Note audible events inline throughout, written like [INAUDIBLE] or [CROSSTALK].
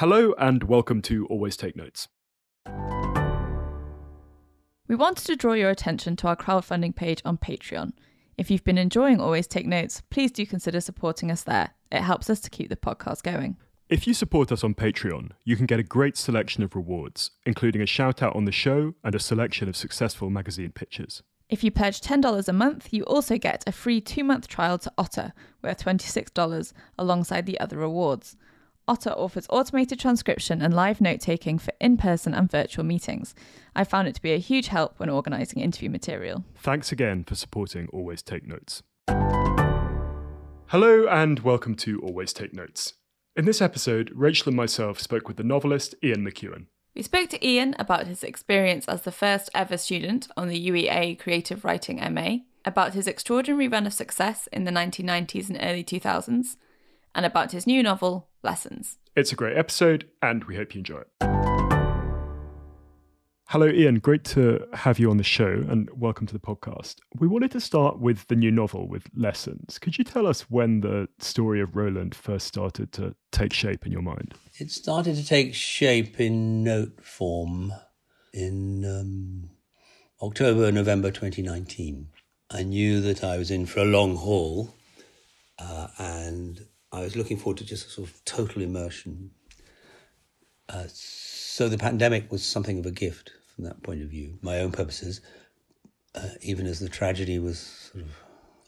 Hello, and welcome to Always Take Notes. We wanted to draw your attention to our crowdfunding page on Patreon. If you've been enjoying Always Take Notes, please do consider supporting us there. It helps us to keep the podcast going. If you support us on Patreon, you can get a great selection of rewards, including a shout out on the show and a selection of successful magazine pictures. If you pledge $10 a month, you also get a free two month trial to Otter, worth $26, alongside the other rewards. Otter offers automated transcription and live note taking for in person and virtual meetings. I found it to be a huge help when organising interview material. Thanks again for supporting Always Take Notes. Hello, and welcome to Always Take Notes. In this episode, Rachel and myself spoke with the novelist Ian McEwan. We spoke to Ian about his experience as the first ever student on the UEA Creative Writing MA, about his extraordinary run of success in the 1990s and early 2000s, and about his new novel, Lessons. It's a great episode, and we hope you enjoy it. Hello, Ian. Great to have you on the show and welcome to the podcast. We wanted to start with the new novel, with Lessons. Could you tell us when the story of Roland first started to take shape in your mind? It started to take shape in note form in um, October, November 2019. I knew that I was in for a long haul uh, and I was looking forward to just a sort of total immersion. Uh, so the pandemic was something of a gift from that point of view, my own purposes, uh, even as the tragedy was sort of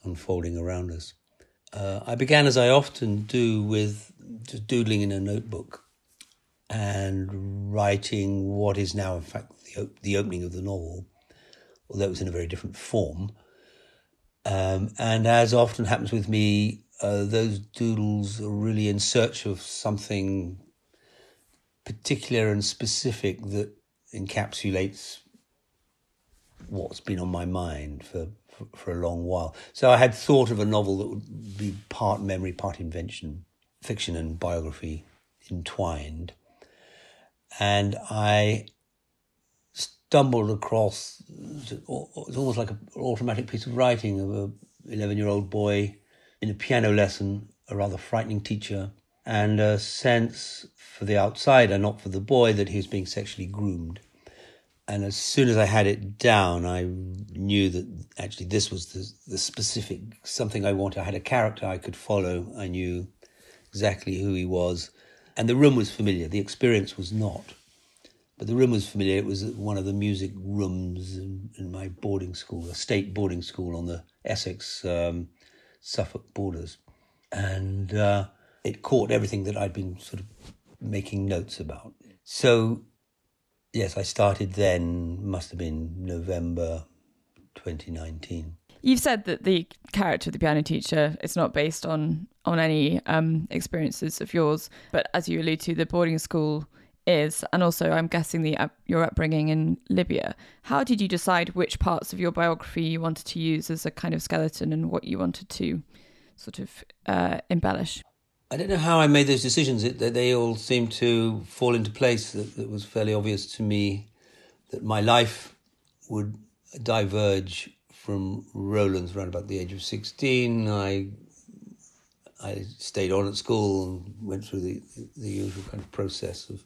unfolding around us. Uh, I began, as I often do, with just doodling in a notebook and writing what is now, in fact, the, the opening of the novel, although it was in a very different form. Um, and as often happens with me, uh, those doodles are really in search of something particular and specific that encapsulates what's been on my mind for, for, for, a long while. So I had thought of a novel that would be part memory, part invention, fiction and biography entwined. And I stumbled across, it's almost like an automatic piece of writing of a 11 year old boy in a piano lesson, a rather frightening teacher, and a sense for the outsider, not for the boy, that he was being sexually groomed. And as soon as I had it down, I knew that actually this was the, the specific something I wanted. I had a character I could follow. I knew exactly who he was. And the room was familiar. The experience was not. But the room was familiar. It was one of the music rooms in, in my boarding school, a state boarding school on the Essex um, Suffolk borders. And uh, it caught everything that I'd been sort of making notes about. So, yes, I started then, must have been November 2019. You've said that the character of the piano teacher is not based on on any um, experiences of yours, but as you allude to, the boarding school is, and also I'm guessing the your upbringing in Libya. How did you decide which parts of your biography you wanted to use as a kind of skeleton and what you wanted to sort of uh, embellish? I don't know how I made those decisions. It, they all seemed to fall into place. That it was fairly obvious to me that my life would diverge from Roland's around about the age of 16. I I stayed on at school and went through the, the usual kind of process of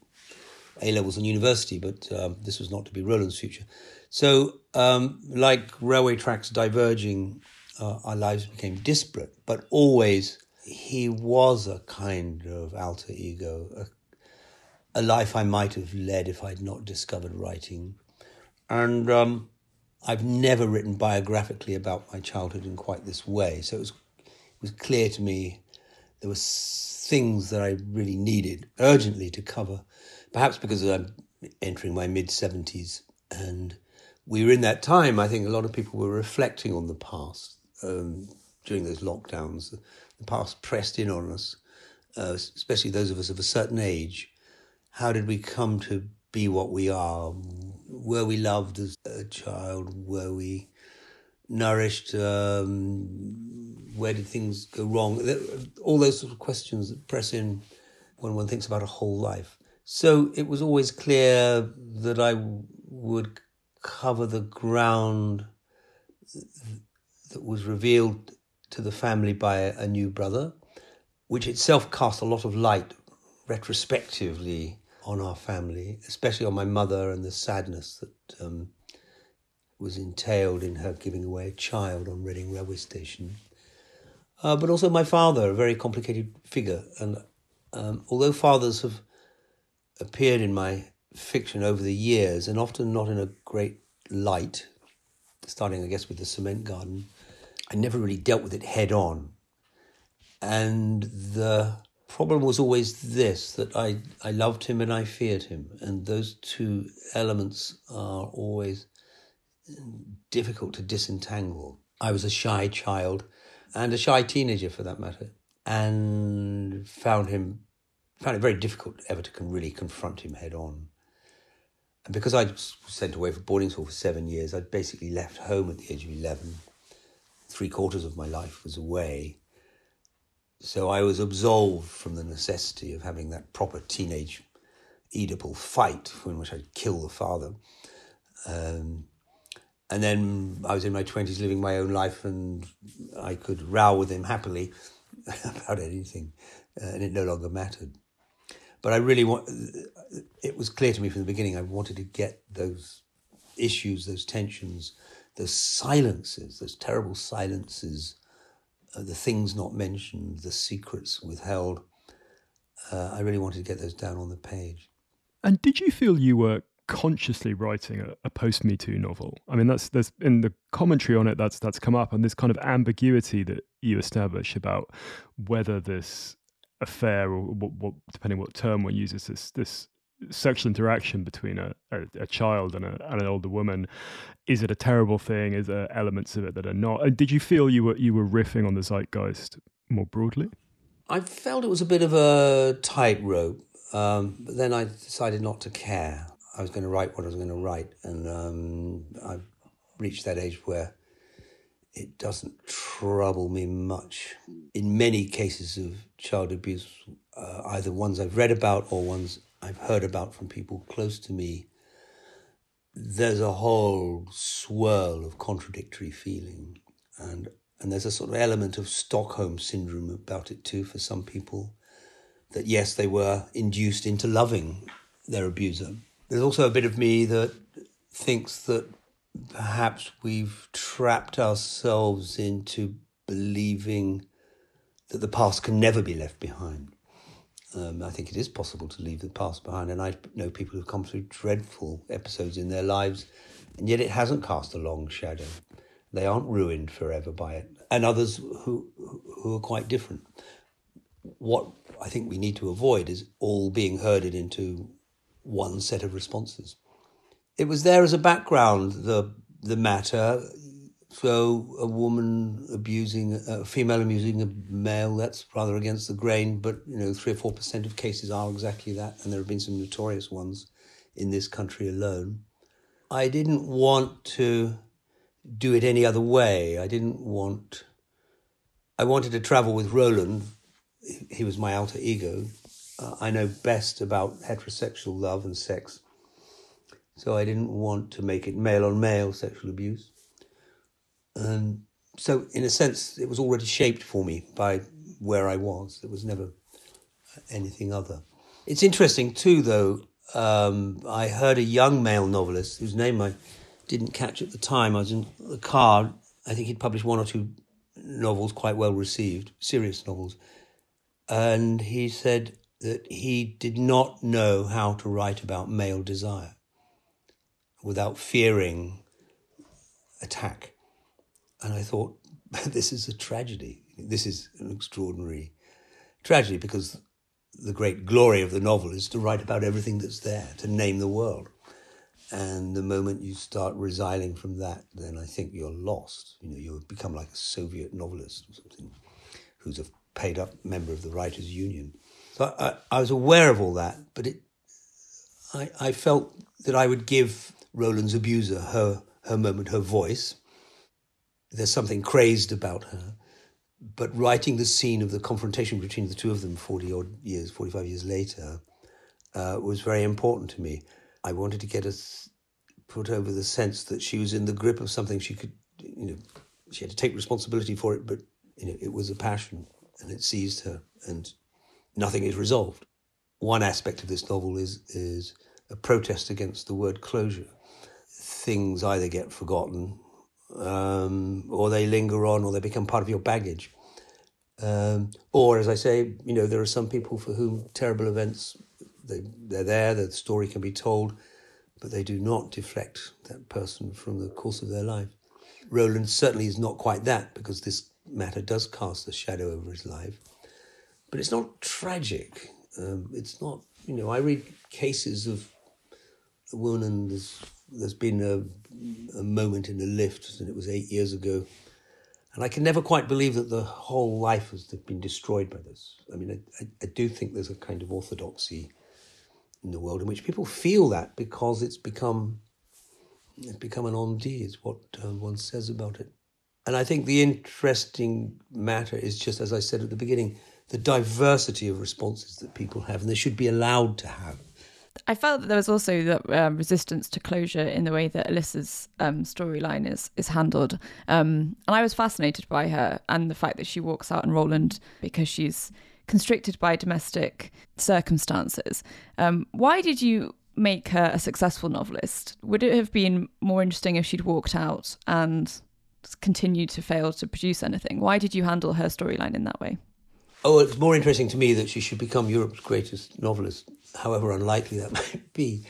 A levels and university, but um, this was not to be Roland's future. So, um, like railway tracks diverging, uh, our lives became disparate, but always he was a kind of alter ego, a, a, life I might have led if I'd not discovered writing. And um, I've never written biographically about my childhood in quite this way. So it was, it was clear to me there were things that I really needed urgently to cover, perhaps because I'm entering my mid 70s. And we were in that time, I think a lot of people were reflecting on the past um, during those lockdowns the past pressed in on us, uh, especially those of us of a certain age. How did we come to be what we are? Were we loved as a child? Were we nourished? Um, where did things go wrong? All those sort of questions that press in when one thinks about a whole life. So it was always clear that I would cover the ground that was revealed to the family by a, new brother, which itself cast a lot of light retrospectively on our family, especially on my mother and the sadness that um, was entailed in her giving away a child on Reading railway station. Uh, but also my father, a very complicated figure. And um, although fathers have appeared in my fiction over the years, and often not in a great light, starting, I guess, with the cement garden, I never really dealt with it head on. And the problem was always this that I, I loved him and I feared him. And those two elements are always difficult to disentangle. I was a shy child and a shy teenager for that matter, and found him found it very difficult ever to really confront him head on. And because I was sent away for boarding school for seven years, I'd basically left home at the age of 11. Three quarters of my life was away. So I was absolved from the necessity of having that proper teenage Oedipal fight in which I'd kill the father. Um, and then I was in my 20s living my own life and I could row with him happily [LAUGHS] about anything uh, and it no longer mattered. But I really want, it was clear to me from the beginning, I wanted to get those issues, those tensions, those silences, those terrible silences, uh, the things not mentioned, the secrets withheld. Uh, I really wanted to get those down on the page. And did you feel you were consciously writing a, a post Me Too novel. I mean, that's there's in the commentary on it that's that's come up, and this kind of ambiguity that you establish about whether this affair or what, what depending what term one uses this this sexual interaction between a, a, a child and, a, and, an older woman. Is it a terrible thing? Is there elements of it that are not? And did you feel you were you were riffing on the zeitgeist more broadly? I felt it was a bit of a tightrope um, but then i decided not to care. I was going to write what I was going to write, and um, I've reached that age where it doesn't trouble me much. In many cases of child abuse, uh, either ones I've read about or ones I've heard about from people close to me, there's a whole swirl of contradictory feeling, and and there's a sort of element of Stockholm syndrome about it too for some people. That yes, they were induced into loving their abuser, there's also a bit of me that thinks that perhaps we've trapped ourselves into believing that the past can never be left behind. Um, I think it is possible to leave the past behind, and I know people who've come through dreadful episodes in their lives, and yet it hasn't cast a long shadow. They aren't ruined forever by it, and others who who are quite different. What I think we need to avoid is all being herded into one set of responses. It was there as a background, the, the matter. So a woman abusing, a female abusing a male, that's rather against the grain, but you know, three or four percent of cases are exactly that, and there have been some notorious ones in this country alone. I didn't want to do it any other way. I didn't want. I wanted to travel with Roland. He was my alter ego, uh, I know best about heterosexual love and sex. So I didn't want to make it male on male sexual abuse. And so, in a sense, it was already shaped for me by where I was. It was never anything other. It's interesting, too, though. Um, I heard a young male novelist whose name I didn't catch at the time. I was in the car. I think he'd published one or two novels quite well received, serious novels. And he said, that he did not know how to write about male desire without fearing attack. And I thought, [LAUGHS] this is a tragedy. This is an extraordinary tragedy because the great glory of the novel is to write about everything that's there, to name the world. And the moment you start resiling from that, then I think you're lost. You know, you become like a Soviet novelist or something who's a paid up member of the Writers' Union. So I, I was aware of all that, but it, I, I felt that I would give Roland's abuser her, her moment, her voice. There's something crazed about her. But writing the scene of the confrontation between the two of them 40 odd years, 45 years later, uh, was very important to me. I wanted to get us put over the sense that she was in the grip of something she could, you know, she had to take responsibility for it, but you know, it was a passion and it seized her and nothing is resolved. one aspect of this novel is is a protest against the word closure. Things either get forgotten, um, or they linger on, or they become part of your baggage. Um, or, as I say, you know, there are some people for whom terrible events they they're there. The story can be told, but they do not deflect that person from the course of their life. Roland certainly is not quite that because this matter does cast a shadow over his life, but it's not tragic. Um, it's not, you know, I read cases of a woman and there's, been a, a moment in the lift, and it was eight years ago. And I can never quite believe that the whole life has been destroyed by this. I mean, I, I, I do think there's a kind of orthodoxy in the world in which people feel that because it's become it's become an on dit, is what um, one says about it. And I think the interesting matter is just as I said at the beginning, the diversity of responses that people have, and they should be allowed to have. I felt that there was also that um, resistance to closure in the way that Alissa's um, storyline is is handled, um, and I was fascinated by her and the fact that she walks out on Roland because she's constricted by domestic circumstances. Um, why did you make her a successful novelist? Would it have been more interesting if she'd walked out and continued to fail to produce anything? Why did you handle her storyline in that way? Oh, it's more interesting to me that she should become Europe's greatest novelist, however unlikely that [LAUGHS] might be,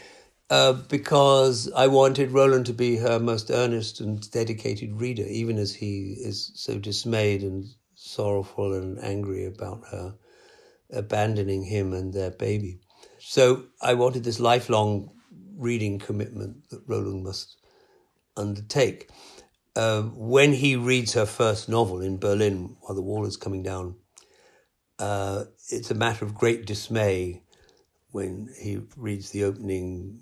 uh, because I wanted Roland to be her most earnest and dedicated reader, even as he is so dismayed and sorrowful and angry about her abandoning him and their baby. So I wanted this lifelong reading commitment that Roland must undertake. Uh, when he reads her first novel in Berlin while the wall is coming down, uh, it's a matter of great dismay when he reads the opening,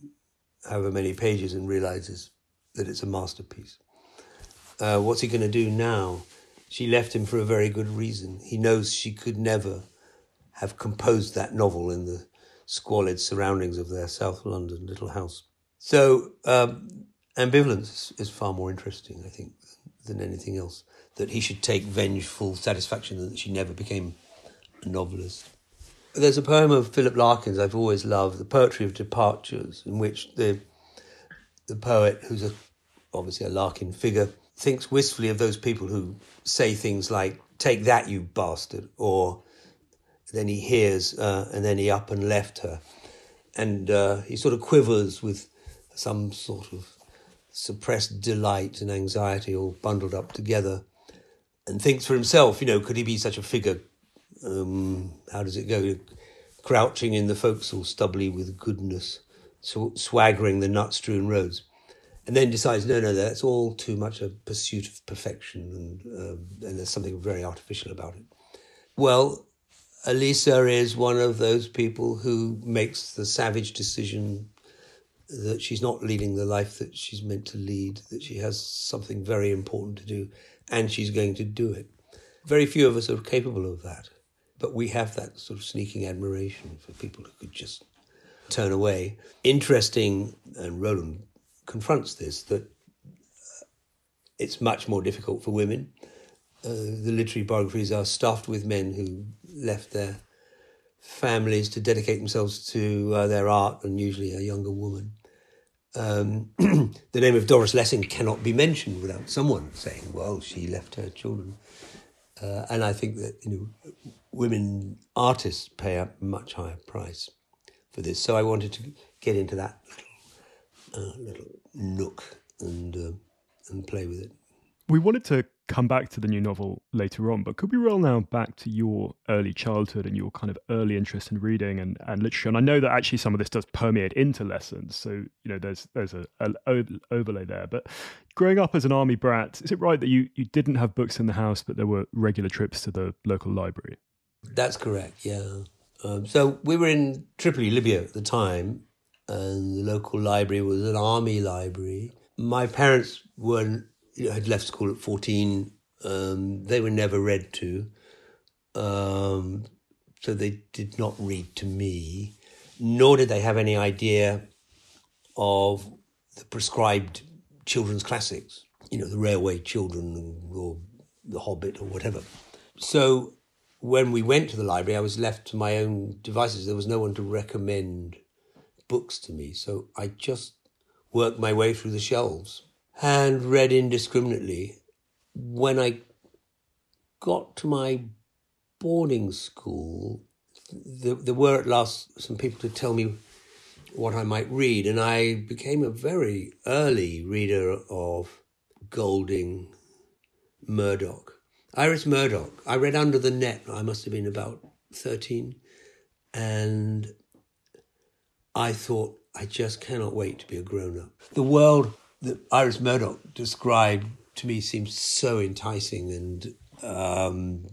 however many pages, and realizes that it's a masterpiece. Uh, what's he going to do now? She left him for a very good reason. He knows she could never have composed that novel in the squalid surroundings of their South London little house. So um, ambivalence is far more interesting, I think, than anything else. That he should take vengeful satisfaction that she never became novelist. There's a poem of Philip Larkins I've always loved, The Poetry of Departures, in which the the poet, who's a, obviously a Larkin figure, thinks wistfully of those people who say things like, Take that, you bastard, or then he hears, uh, and then he up and left her. And uh, he sort of quivers with some sort of suppressed delight and anxiety all bundled up together and thinks for himself, you know, could he be such a figure? Um, how does it go? Crouching in the forecastle, stubbly with goodness, sw- swaggering the nut strewn roads. And then decides, no, no, that's all too much a pursuit of perfection and, um, and there's something very artificial about it. Well, Alissa is one of those people who makes the savage decision that she's not leading the life that she's meant to lead, that she has something very important to do, and she's going to do it. Very few of us are capable of that, but we have that sort of sneaking admiration for people who could just turn away. Interesting, and Roland confronts this, that it's much more difficult for women. Uh, the literary biographies are stuffed with men who left their families to dedicate themselves to uh, their art, and usually a younger woman. Um, [CLEARS THROAT] the name of Doris Lessing cannot be mentioned without someone saying, "Well, she left her children." Uh, and I think that you know, women artists pay a much higher price for this. So I wanted to get into that little, uh, little nook and uh, and play with it. We wanted to come back to the new novel later on, but could we roll now back to your early childhood and your kind of early interest in reading and, and literature? And I know that actually some of this does permeate into lessons, so you know there's there's a, a overlay there. But growing up as an army brat, is it right that you you didn't have books in the house, but there were regular trips to the local library? That's correct. Yeah. Um, so we were in Tripoli, Libya at the time, and the local library was an army library. My parents weren't you know, had left school at 14. Um, they were never read to. Um, so they did not read to me, nor did they have any idea of the prescribed children's classics, you know, the Railway Children or The Hobbit or whatever. So when we went to the library, I was left to my own devices. There was no one to recommend books to me. So I just worked my way through the shelves and read indiscriminately. When I got to my boarding school, there, there were at last some people to tell me what I might read, and I became a very early reader of Golding, Murdoch. Iris Murdoch. I read Under the Net. I must have been about 13. And I thought, I just cannot wait to be a grown up. The world that Iris Murdoch described to me seems so enticing and um,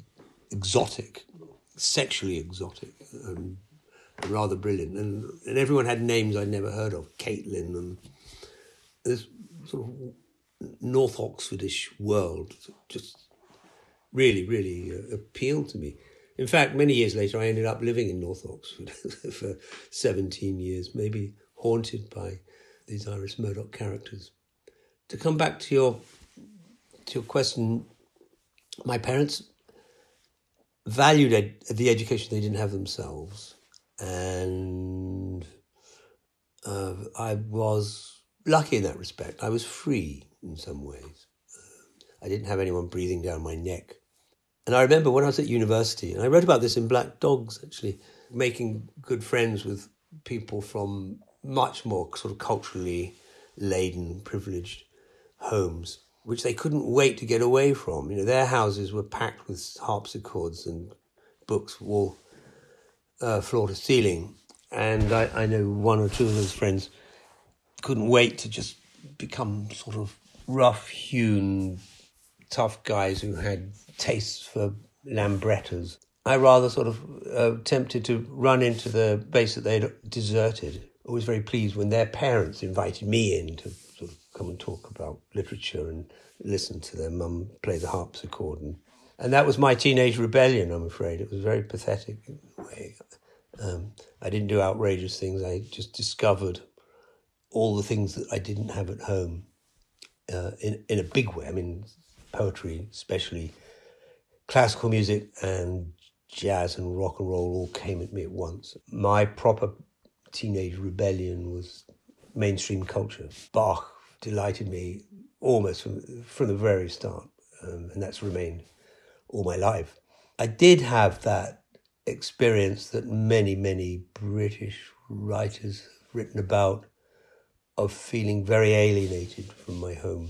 exotic, sexually exotic, and rather brilliant. And, and everyone had names I'd never heard of Caitlin and this sort of North Oxfordish world just really, really uh, appealed to me. In fact, many years later, I ended up living in North Oxford [LAUGHS] for 17 years, maybe haunted by these Iris Murdoch characters. To come back to your to your question, my parents valued ed- the education they didn't have themselves, and uh, I was lucky in that respect. I was free in some ways. Uh, I didn't have anyone breathing down my neck. And I remember when I was at university, and I wrote about this in Black Dogs actually, making good friends with people from much more sort of culturally laden, privileged homes, which they couldn't wait to get away from. You know, their houses were packed with harpsichords and books, wall, uh, floor to ceiling. And I, I know one or two of those friends couldn't wait to just become sort of rough hewn, tough guys who had tastes for lambrettas. I rather sort of uh, tempted to run into the base that they'd deserted. I was very pleased when their parents invited me in to sort of come and talk about literature and listen to their mum play the harpsichord. And, and that was my teenage rebellion, I'm afraid. It was very pathetic way. Um, I didn't do outrageous things. I just discovered all the things that I didn't have at home uh, in, in a big way. I mean, poetry, especially classical music and jazz and rock and roll all came at me at once. My proper teenage rebellion was mainstream culture. Bach delighted me almost from, from the very start, um, and that's remained all my life. I did have that experience that many, many British writers have written about of feeling very alienated from my home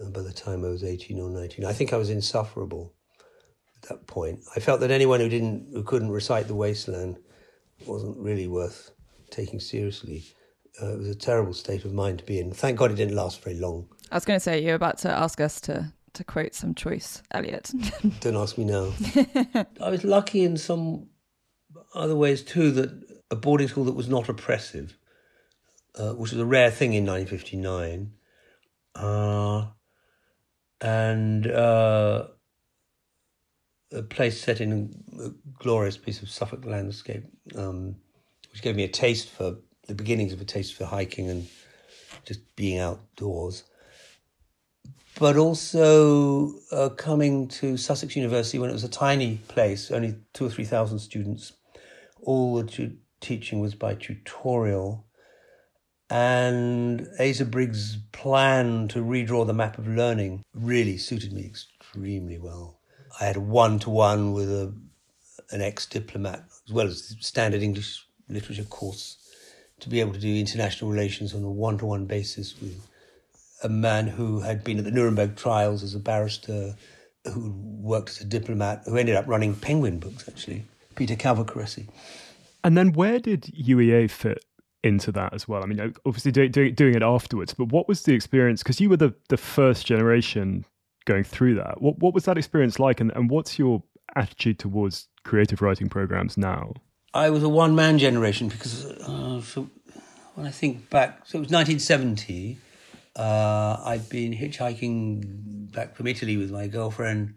uh, by the time I was 18 or 19. I think I was insufferable at that point. I felt that anyone who didn't who couldn't recite the wasteland wasn't really worth taking seriously. Uh, it was a terrible state of mind to be in. Thank God it didn't last very long. I was going to say you're about to ask us to to quote some choice Eliot. [LAUGHS] Don't ask me now. [LAUGHS] I was lucky in some other ways too that a boarding school that was not oppressive, uh, which was a rare thing in 1959, uh, and uh, a place set in a glorious piece of Suffolk landscape, um, which gave me a taste for the beginnings of a taste for hiking and just being outdoors but also uh, coming to Sussex University when it was a tiny place, only two or three thousand students. All the tu- teaching was by tutorial. And Asa Briggs' plan to redraw the map of learning really suited me extremely well. I had a one to one with a, an ex diplomat, as well as standard English literature course, to be able to do international relations on a one to one basis with a man who had been at the Nuremberg trials as a barrister, who worked as a diplomat, who ended up running Penguin Books, actually, Peter Calvocoressi. And then where did UEA fit into that as well? I mean, obviously do, do, doing it afterwards, but what was the experience? Because you were the, the first generation going through that. What, what was that experience like? And, and what's your attitude towards creative writing programs now? I was a one man generation because uh, when I think back, so it was 1970 uh, I'd been hitchhiking back from Italy with my girlfriend.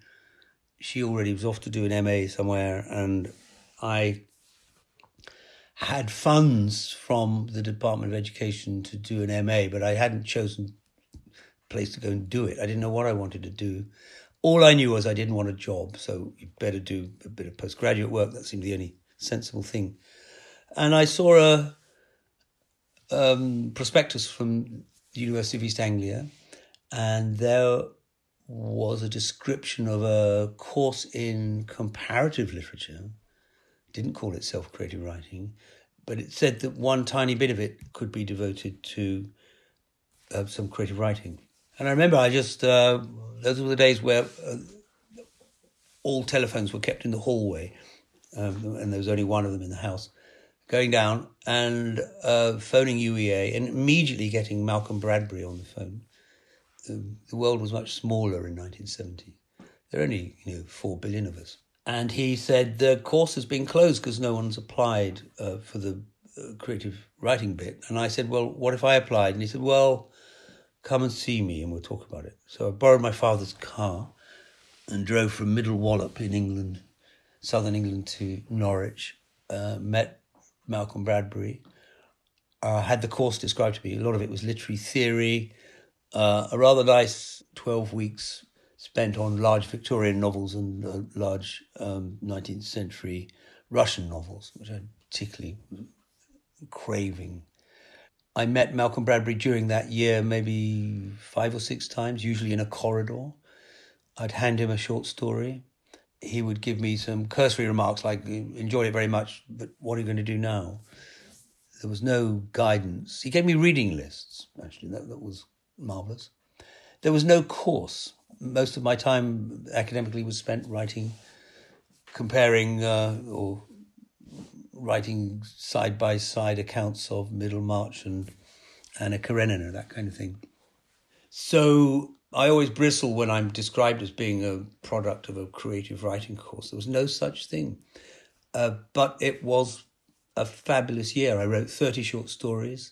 She already was off to do an MA somewhere, and I had funds from the Department of Education to do an MA, but I hadn't chosen a place to go and do it. I didn't know what I wanted to do. all I knew was I didn't want a job, so you better do a bit of postgraduate work. That seemed the only sensible thing. And I saw a um, prospectus from the University of East Anglia, and there was a description of a course in comparative literature. Didn't call itself creative writing, but it said that one tiny bit of it could be devoted to uh, some creative writing. And I remember I just, uh, those were the days where uh, all telephones were kept in the hallway, um, and there was only one of them in the house. Going down and uh, phoning UEA and immediately getting Malcolm Bradbury on the phone. Um, the world was much smaller in 1970. There are only you know four billion of us, and he said the course has been closed because no one's applied uh, for the uh, creative writing bit. And I said, well, what if I applied? And he said, well, come and see me and we'll talk about it. So I borrowed my father's car and drove from Middle Wallop in England, southern England, to Norwich. Uh, met Malcolm Bradbury. Had the course described to me. A lot of it was literary theory. Uh, a rather nice 12 weeks spent on large Victorian novels and uh, large um, 19th century Russian novels, which I particularly craving. I met Malcolm Bradbury during that year maybe five or six times, usually in a corridor. I'd hand him a short story. He would give me some cursory remarks like, enjoyed it very much, but what are you going to do now? There was no guidance. He gave me reading lists, actually, that, that was marvellous. There was no course. Most of my time academically was spent writing, comparing uh, or writing side by side accounts of Middlemarch and Anna Karenina, that kind of thing. So I always bristle when I'm described as being a product of a creative writing course. There was no such thing. Uh, but it was a fabulous year. I wrote 30 short stories.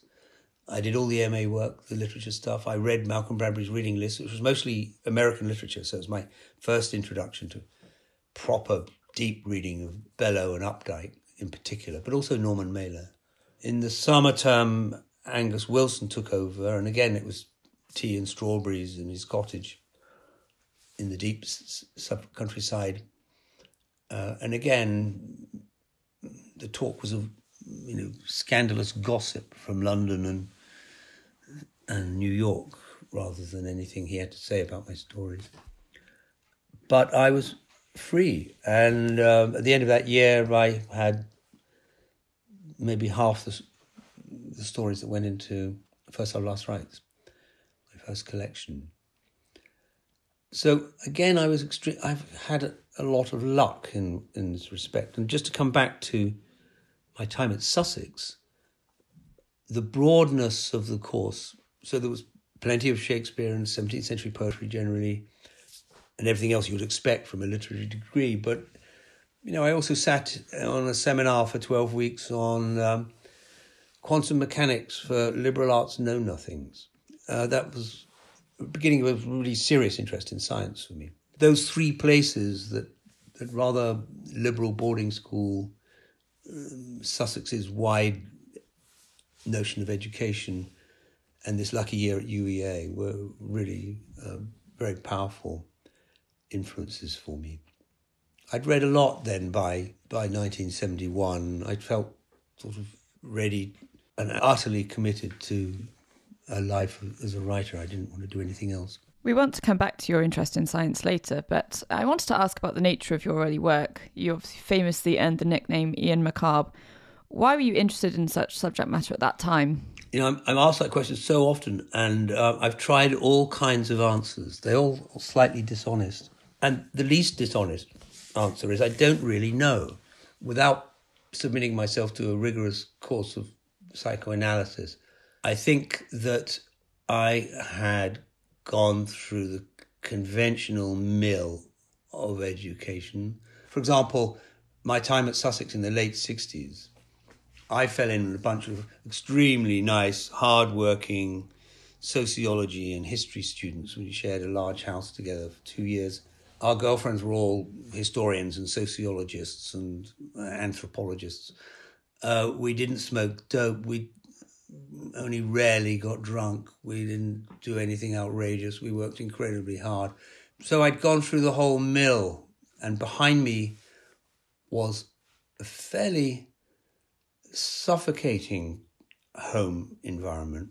I did all the MA work, the literature stuff. I read Malcolm Bradbury's reading list, which was mostly American literature. So it was my first introduction to proper deep reading of Bellow and Updike in particular, but also Norman Mailer. In the summer term, Angus Wilson took over, and again it was tea and strawberries in his cottage in the deep sub countryside. Uh, and again, the talk was of you know scandalous gossip from London and and New York rather than anything he had to say about my stories. But I was free, and um, at the end of that year, I had maybe half the, the stories that went into First Love Last Rites, my first collection. So again, I was extreme. I've had a, a, lot of luck in in this respect. And just to come back to my time at Sussex, the broadness of the course. So there was plenty of Shakespeare and 17th century poetry generally, and everything else you would expect from a literary degree. But you know, I also sat on a seminar for 12 weeks on um, quantum mechanics for liberal arts know nothings. Uh, that was beginning of a really serious interest in science for me. Those three places that, that rather liberal boarding school, um, Sussex's wide notion of education, and this lucky year at UEA were really uh, very powerful influences for me. I'd read a lot then by by 1971. I felt sort of ready and utterly committed to a life as a writer. I didn't want to do anything else. We want to come back to your interest in science later, but I wanted to ask about the nature of your early work. You famously earned the nickname Ian Macabre. Why were you interested in such subject matter at that time? You know, I'm, I'm asked that question so often, and uh, I've tried all kinds of answers. They're all slightly dishonest. And the least dishonest answer is I don't really know. Without submitting myself to a rigorous course of psychoanalysis, I think that I had gone through the conventional mill of education. For example, my time at Sussex in the late 60s, I fell in with a bunch of extremely nice, hard-working sociology and history students. We shared a large house together for two years our girlfriends were all historians and sociologists and anthropologists. Uh, we didn't smoke dope. We only rarely got drunk. We didn't do anything outrageous. We worked incredibly hard. so I'd gone through the whole mill, and behind me was a fairly suffocating home environment.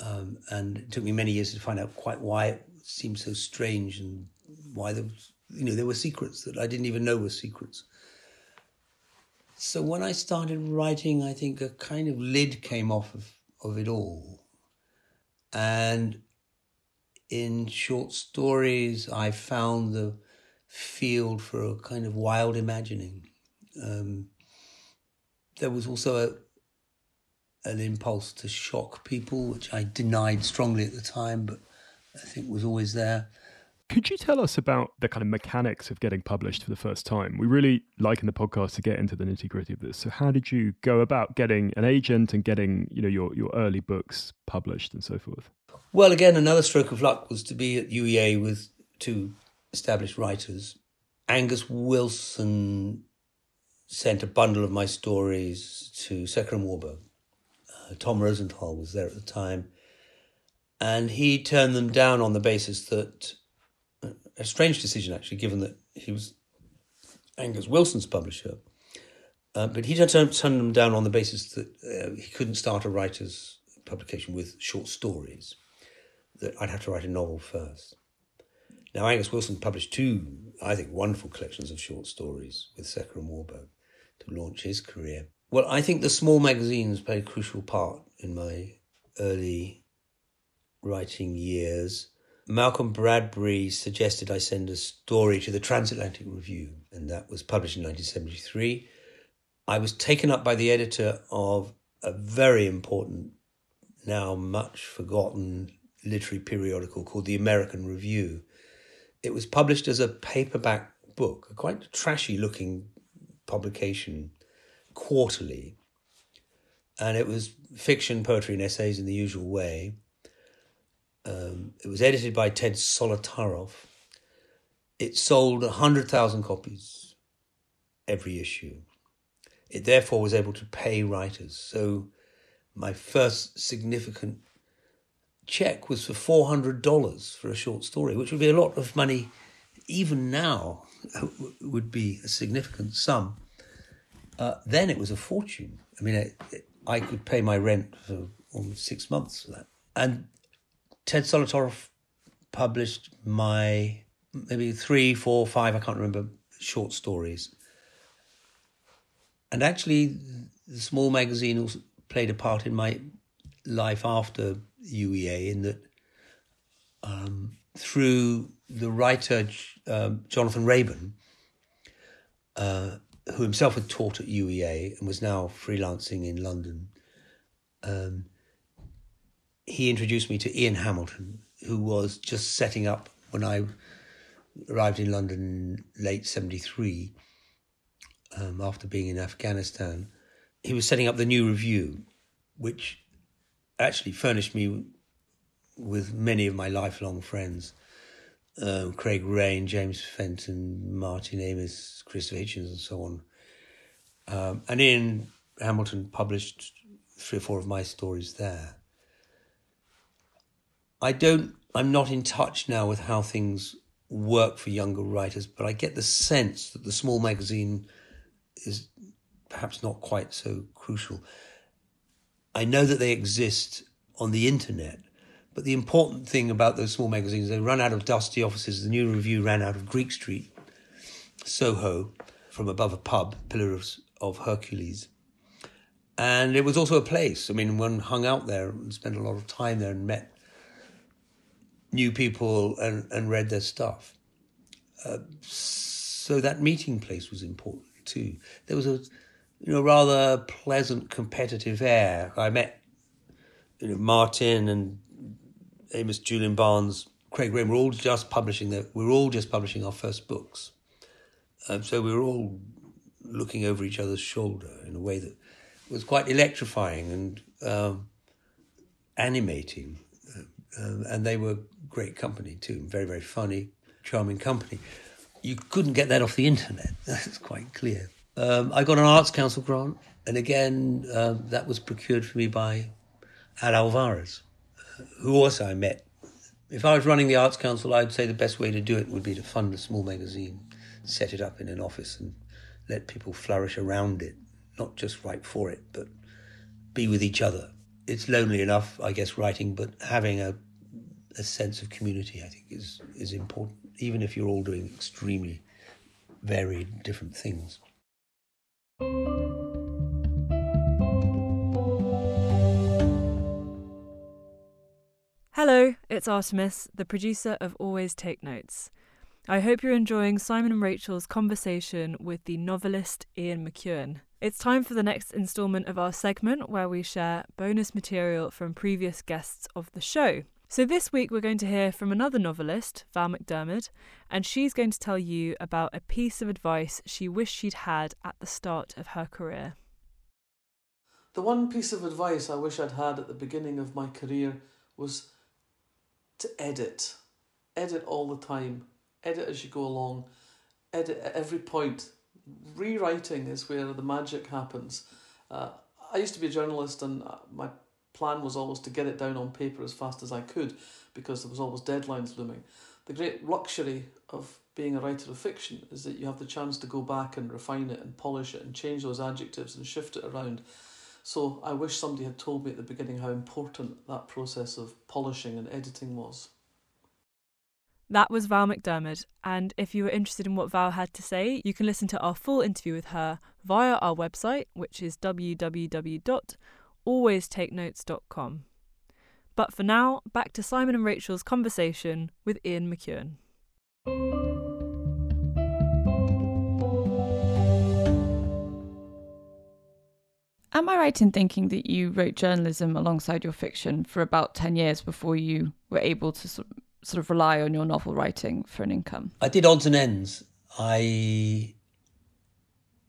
Um, and it took me many years to find out quite why it seemed so strange and why there was, you know, there were secrets that I didn't even know were secrets. So when I started writing, I think a kind of lid came off of, of it all. And in short stories, I found the field for a kind of wild imagining. Um, there was also a, an impulse to shock people, which I denied strongly at the time, but I think was always there. Could you tell us about the kind of mechanics of getting published for the first time? We really like in the podcast to get into the nitty gritty of this. So, how did you go about getting an agent and getting, you know, your your early books published and so forth? Well, again, another stroke of luck was to be at UEA with two established writers. Angus Wilson sent a bundle of my stories to Secker and Warburg. Uh, Tom Rosenthal was there at the time, and he turned them down on the basis that a strange decision actually, given that he was Angus Wilson's publisher. Uh, but he turned, turned them down on the basis that uh, he couldn't start a writer's publication with short stories. That I'd have to write a novel first. Now, Angus Wilson published two, I think, wonderful collections of short stories with Secker and Warburg to launch his career. Well, I think the small magazines played a crucial part in my early writing years. Malcolm Bradbury suggested I send a story to the Transatlantic Review, and that was published in 1973. I was taken up by the editor of a very important, now much forgotten literary periodical called the American Review. It was published as a paperback book, a quite trashy looking publication, quarterly. And it was fiction, poetry, and essays in the usual way. Um, it was edited by Ted Solotaroff. It sold 100,000 copies every issue. It therefore was able to pay writers. So my first significant check was for $400 for a short story, which would be a lot of money even now, would be a significant sum. Uh, then it was a fortune. I mean, I, I could pay my rent for almost six months for that. And Ted Solotaroff published my maybe three, four, five, I can't remember, short stories. And actually, the small magazine also played a part in my life after UEA in that um, through the writer um, Jonathan Raban, uh, who himself had taught at UEA and was now freelancing in London, um, he introduced me to Ian Hamilton, who was just setting up when I arrived in London in late 73, um, after being in Afghanistan. He was setting up the new review, which actually furnished me with many of my lifelong friends. Um, Craig Raine, James Fenton, Martin Amis, Christopher Hitchens, and so on. Um, and Ian Hamilton published three or four of my stories there. I don't, I'm not in touch now with how things work for younger writers, but I get the sense that the small magazine is perhaps not quite so crucial. I know that they exist on the internet, but the important thing about those small magazines, they run out of dusty offices. The new review ran out of Greek Street, Soho, from above a pub, Pillar of, of Hercules. And it was also a place. I mean, one hung out there and spent a lot of time there and met new people and, and read their stuff. Uh, so that meeting place was important too. There was a you know rather pleasant competitive air. I met you know Martin and Amis Julian Barnes, Craig Raine were all just publishing their, we were all just publishing our first books. Um, so we were all looking over each other's shoulder in a way that was quite electrifying and um, animating. Um, and they were great company too, very, very funny, charming company. You couldn't get that off the internet, [LAUGHS] that's quite clear. Um, I got an Arts Council grant, and again, uh, that was procured for me by Al Alvarez, who also I met If I was running the Arts Council, I'd say the best way to do it would be to fund a small magazine, set it up in an office, and let people flourish around it, not just write for it, but be with each other. It's lonely enough, I guess, writing, but having a a sense of community, I think, is is important, even if you're all doing extremely varied, different things. Hello, it's Artemis, the producer of Always Take Notes. I hope you're enjoying Simon and Rachel's conversation with the novelist Ian McEwan. It's time for the next instalment of our segment where we share bonus material from previous guests of the show. So, this week we're going to hear from another novelist, Val McDermid, and she's going to tell you about a piece of advice she wished she'd had at the start of her career. The one piece of advice I wish I'd had at the beginning of my career was to edit. Edit all the time. Edit as you go along. Edit at every point. Rewriting is where the magic happens. Uh, I used to be a journalist, and uh, my plan was always to get it down on paper as fast as I could because there was always deadlines looming. The great luxury of being a writer of fiction is that you have the chance to go back and refine it and polish it and change those adjectives and shift it around. So I wish somebody had told me at the beginning how important that process of polishing and editing was. That was Val McDermid, and if you were interested in what Val had to say, you can listen to our full interview with her via our website, which is www alwaystakenotes.com. But for now, back to Simon and Rachel's conversation with Ian McEwan. Am I right in thinking that you wrote journalism alongside your fiction for about 10 years before you were able to sort of rely on your novel writing for an income? I did odds and ends. I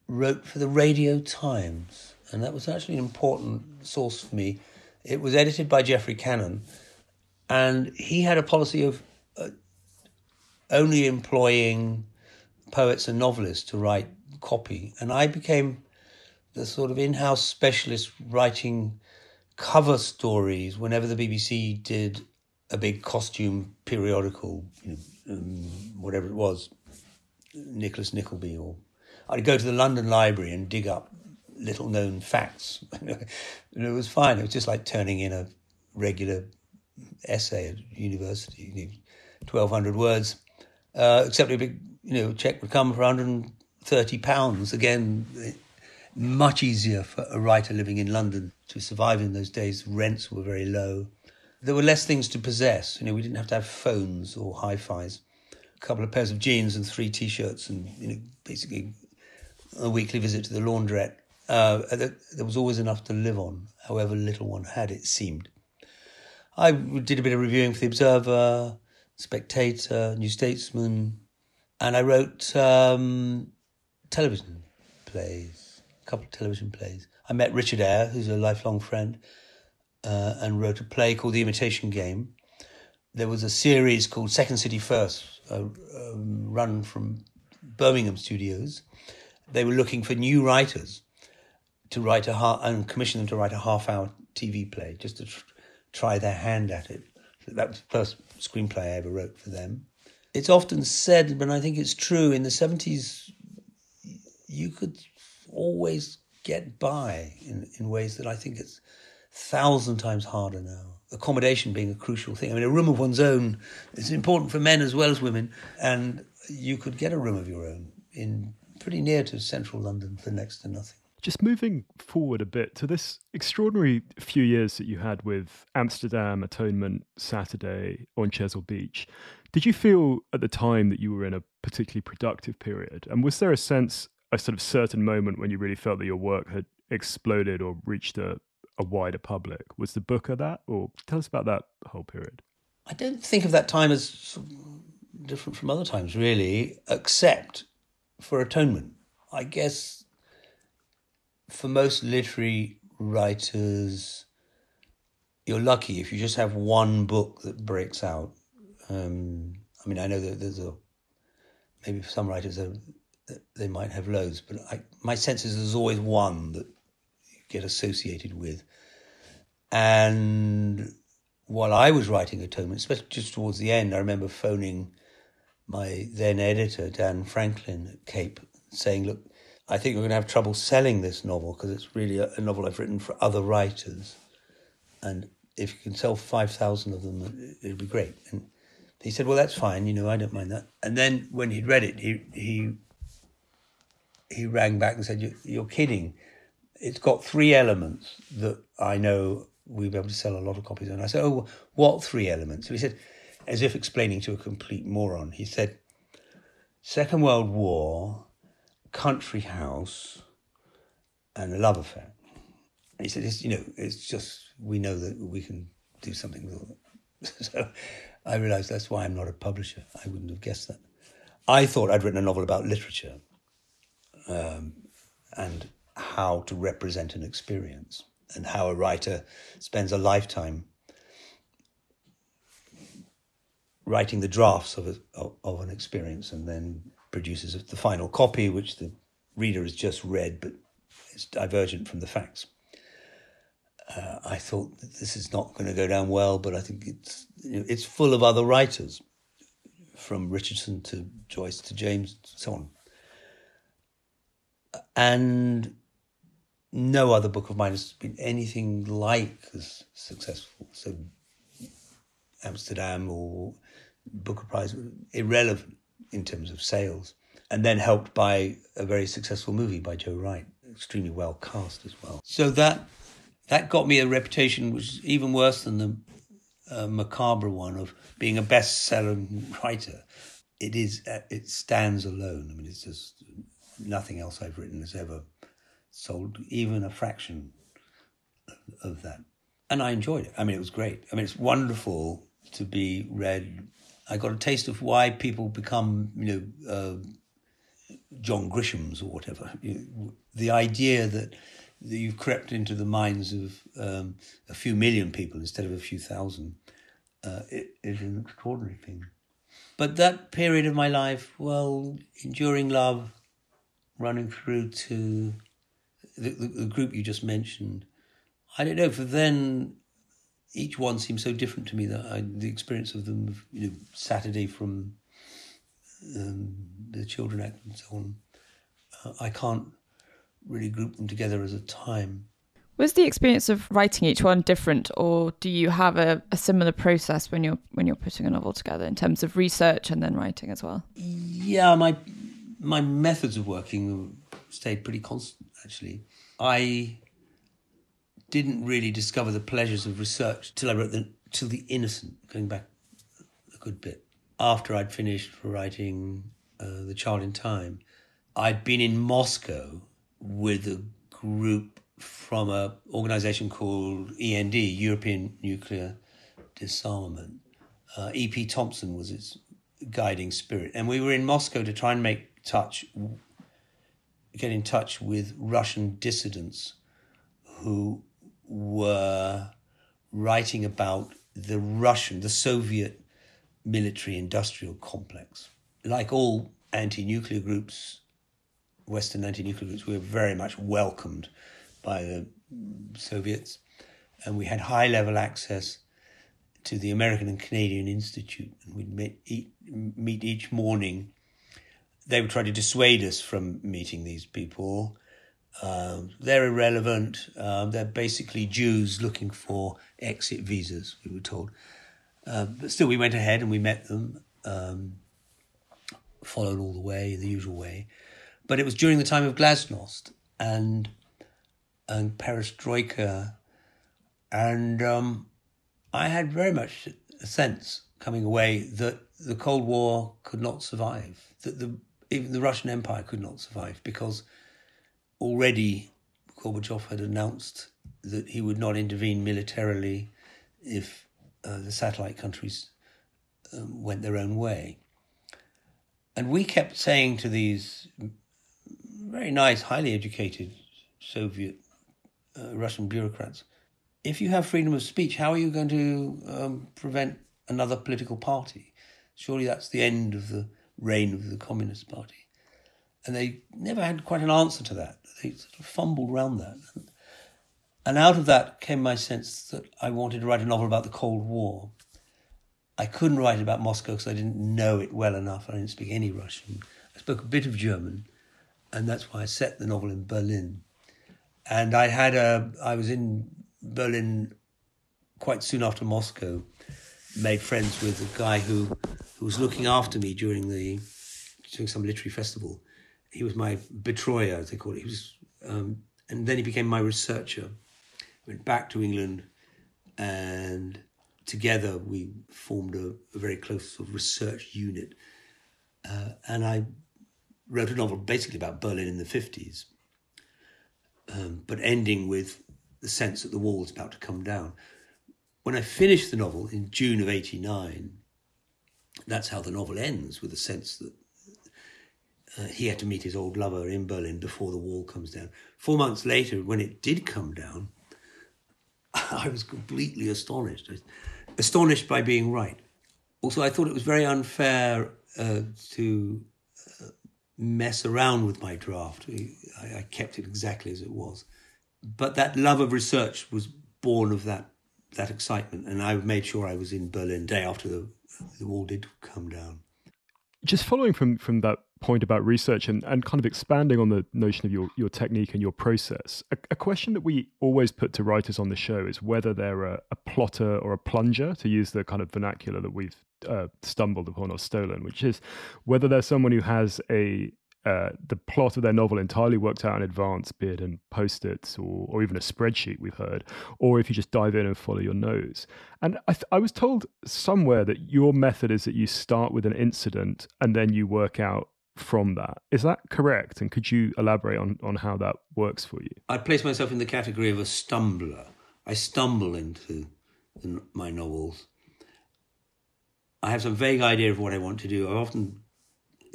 wrote for the Radio Times and that was actually an important source for me. It was edited by Geoffrey Cannon, and he had a policy of uh, only employing poets and novelists to write copy, and I became the sort of in-house specialist writing cover stories whenever the BBC did a big costume periodical, you know, um, whatever it was, Nicholas Nickleby, or I'd go to the London Library and dig up little known facts. [LAUGHS] and it was fine. It was just like turning in a regular essay at university, you know, 1,200 words, uh, except a big, you know, check would come for 130 pounds. Again, much easier for a writer living in London to survive in those days. Rents were very low. There were less things to possess. You know, we didn't have to have phones or hi-fis. A couple of pairs of jeans and three t-shirts, and you know, basically a weekly visit to the laundrette uh, there was always enough to live on, however little one had, it seemed. I did a bit of reviewing for The Observer, Spectator, New Statesman, and I wrote um, television plays, couple of television plays. I met Richard Eyre, who's a lifelong friend, uh, and wrote a play called The Imitation Game. There was a series called Second City First, uh, um, run from Birmingham studios. They were looking for new writers to write a and commission them to write a half hour TV play just to tr- try their hand at it. That was the first screenplay I ever wrote for them. It's often said, but I think it's true, in the 70s, you could always get by in, in ways that I think it's thousand times harder now. Accommodation being a crucial thing. I mean, a room of one's own is important for men as well as women, and you could get a room of your own in pretty near to central London for next to nothing. Just moving forward a bit to this extraordinary few years that you had with Amsterdam, Atonement, Saturday on Chesil Beach, did you feel at the time that you were in a particularly productive period? And was there a sense, a sort of certain moment when you really felt that your work had exploded or reached a, a wider public? Was the book of that? Or tell us about that whole period. I don't think of that time as different from other times, really, except for Atonement. I guess for most literary writers, you're lucky if you just have one book that breaks out. Um, I mean, I know that there's a maybe for some writers they might have loads, but I, my sense is there's always one that you get associated with. And while I was writing Atonement, especially just towards the end, I remember phoning my then editor, Dan Franklin at Cape, saying, Look, I think we're going to have trouble selling this novel because it's really a, a, novel I've written for other writers. And if you can sell 5,000 of them, it'd be great. And he said, Well, that's fine, you know, I don't mind that. And then when he'd read it, he, he, he rang back and said, You're kidding. It's got three elements that I know we'll be able to sell a lot of copies. And I said, Oh, what three elements? So he said, as if explaining to a complete moron, he said, Second World War, country house, and a love affair. And he said, it's, you know, it's just, we know that we can do something with it. [LAUGHS] so I realized that's why I'm not a publisher. I wouldn't have guessed that. I thought I'd written a novel about literature um, and how to represent an experience and how a writer spends a lifetime writing the drafts of, a, of an experience and then produces the final copy, which the reader has just read, but it's divergent from the facts. Uh, I thought this is not going to go down well, but I think it's you know, it's full of other writers, from Richardson to Joyce to James, so on. And no other book of mine has been anything like as successful. So Amsterdam or Booker Prize, irrelevant in terms of sales. And then helped by a very successful movie by Joe Wright, extremely well cast as well. So that that got me a reputation which is even worse than the uh, macabre one of being a best-selling [LAUGHS] writer. It is. It stands alone. I mean, it's just nothing else I've written has ever sold even a fraction of that. And I enjoyed it. I mean, it was great. I mean, it's wonderful to be read. I got a taste of why people become, you know, uh, John Grishams or whatever. The idea that, that you've crept into the minds of um, a few million people instead of a few thousand uh, an extraordinary thing. But that period of my life, well, enduring love, running through to the, the, the group you just mentioned, I don't know. For then, each one seemed so different to me that I, the experience of them, you know, Saturday from um, the Children Act and so on, uh, I can't really group them together as a time. Was the experience of writing each one different, or do you have a, a similar process when you're when you're putting a novel together in terms of research and then writing as well? Yeah, my my methods of working stayed pretty constant. Actually, I didn't really discover the pleasures of research till I wrote the till the innocent, going back a good bit after I'd finished writing uh, the Child in Time. I'd been in Moscow with a group from an organization called END, European Nuclear Disarmament. Uh, E.P. Thompson was its guiding spirit, and we were in Moscow to try and make touch, get in touch with Russian dissidents who were writing about the Russian, the Soviet military industrial complex. Like all anti nuclear groups, Western anti nuclear groups, we were very much welcomed by the Soviets, and we had high level access to the American and Canadian Institute, and we'd meet, meet each morning. They would try to dissuade us from meeting these people um, they're irrelevant. Um, they're basically Jews looking for exit visas, we were told. Uh, but still, we went ahead and we met them, um, followed all the way, the usual way. But it was during the time of Glasnost and, and Perestroika. And um, I had very much a sense coming away that the Cold War could not survive, that the, even the Russian Empire could not survive because already Gorbachev had announced that he would not intervene militarily if uh, the satellite countries um, went their own way. And we kept saying to these very nice, highly educated Soviet uh, Russian bureaucrats, if you have freedom of speech, how are you going to um, prevent another political party? Surely that's the end of the reign of the Communist Party. And they never had quite an answer to that they sort of fumbled around that. And out of that came my sense that I wanted to write a novel about the Cold War. I couldn't write about Moscow because I didn't know it well enough. I didn't speak any Russian. I spoke a bit of German, and that's why I set the novel in Berlin. And I had a, I was in Berlin quite soon after Moscow, made friends with a guy who, who was looking after me during the, during some literary festival. He was my betreuer, as they call it. He was, um, and then he became my researcher went back to England, and together we formed a, a very close sort of research unit. Uh, and I wrote a novel basically about Berlin in the 50s, um, but ending with the sense that the wall was about to come down. When I finished the novel in June of 89, that's how the novel ends, with the sense that uh, he had to meet his old lover in Berlin before the wall comes down. Four months later, when it did come down, [LAUGHS] I was completely astonished. Astonished by being right. Also, I thought it was very unfair uh, to uh, mess around with my draft. I, I, kept it exactly as it was. But that love of research was born of that that excitement, and I made sure I was in Berlin day after the, the wall did come down. Just following from from that point about research and, and kind of expanding on the notion of your, your technique and your process, a, a question that we always put to writers on the show is whether they're a, a plotter or a plunger, to use the kind of vernacular that we've uh, stumbled upon or stolen, which is whether they're someone who has a uh, the plot of their novel entirely worked out in advance, be it in post-its or, or even a spreadsheet we've heard, or if you just dive in and follow your nose. And I, th- I was told somewhere that your method is that you start with an incident and then you work out from that. Is that correct? And could you elaborate on, on how that works for you? I place myself in the category of a stumbler. I stumble into the, my novels. I have some vague idea of what I want to do. I often,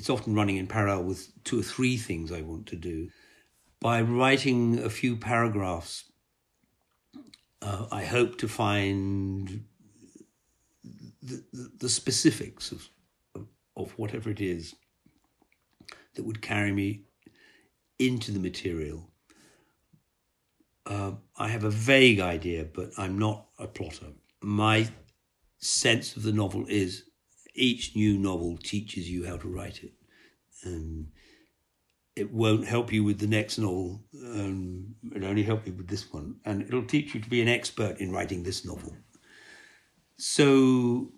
it's often running in parallel with two or three things I want to do. By writing a few paragraphs, uh, I hope to find the, the, the specifics of, of, of whatever it is that would carry me into the material. Uh, I have a vague idea, but I'm not a plotter. My sense of the novel is each new novel teaches you how to write it. And it won't help you with the next novel. Um, it'll only help you with this one. And it'll teach you to be an expert in writing this novel. So,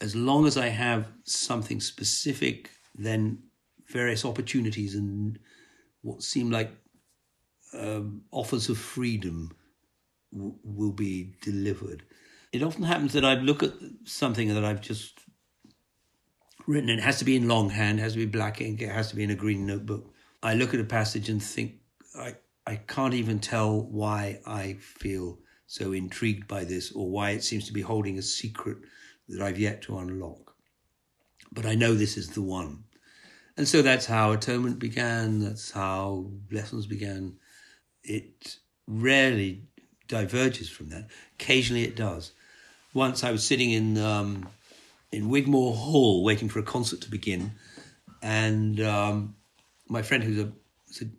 as long as I have something specific, then various opportunities and what seem like um, offers of freedom w- will be delivered. It often happens that I look at something that I've just written, it has to be in longhand, has to be black ink, it has to be in a green notebook. I look at a passage and think, I, I can't even tell why I feel so intrigued by this or why it seems to be holding a secret that I've yet to unlock. But I know this is the one. And so that's how atonement began. That's how lessons began. It rarely diverges from that. Occasionally it does. Once I was sitting in um, in Wigmore Hall waiting for a concert to begin, and um, my friend, who's a,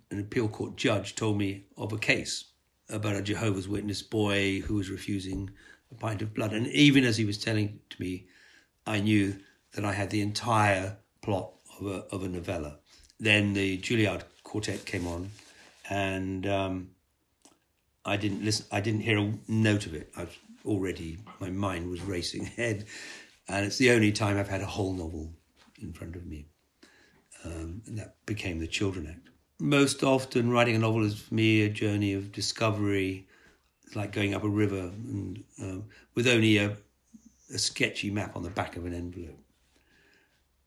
an appeal court judge, told me of a case about a Jehovah's Witness boy who was refusing a pint of blood. And even as he was telling to me, I knew that I had the entire plot of a, of a novella. Then the Juilliard quartet came on, and um, I didn't listen. I didn't hear a note of it. I already my mind was racing [LAUGHS] ahead, and it's the only time I've had a whole novel in front of me, um, and that became the Children Act. Most often, writing a novel is for me a journey of discovery. It's like going up a river and uh, with only a, a sketchy map on the back of an envelope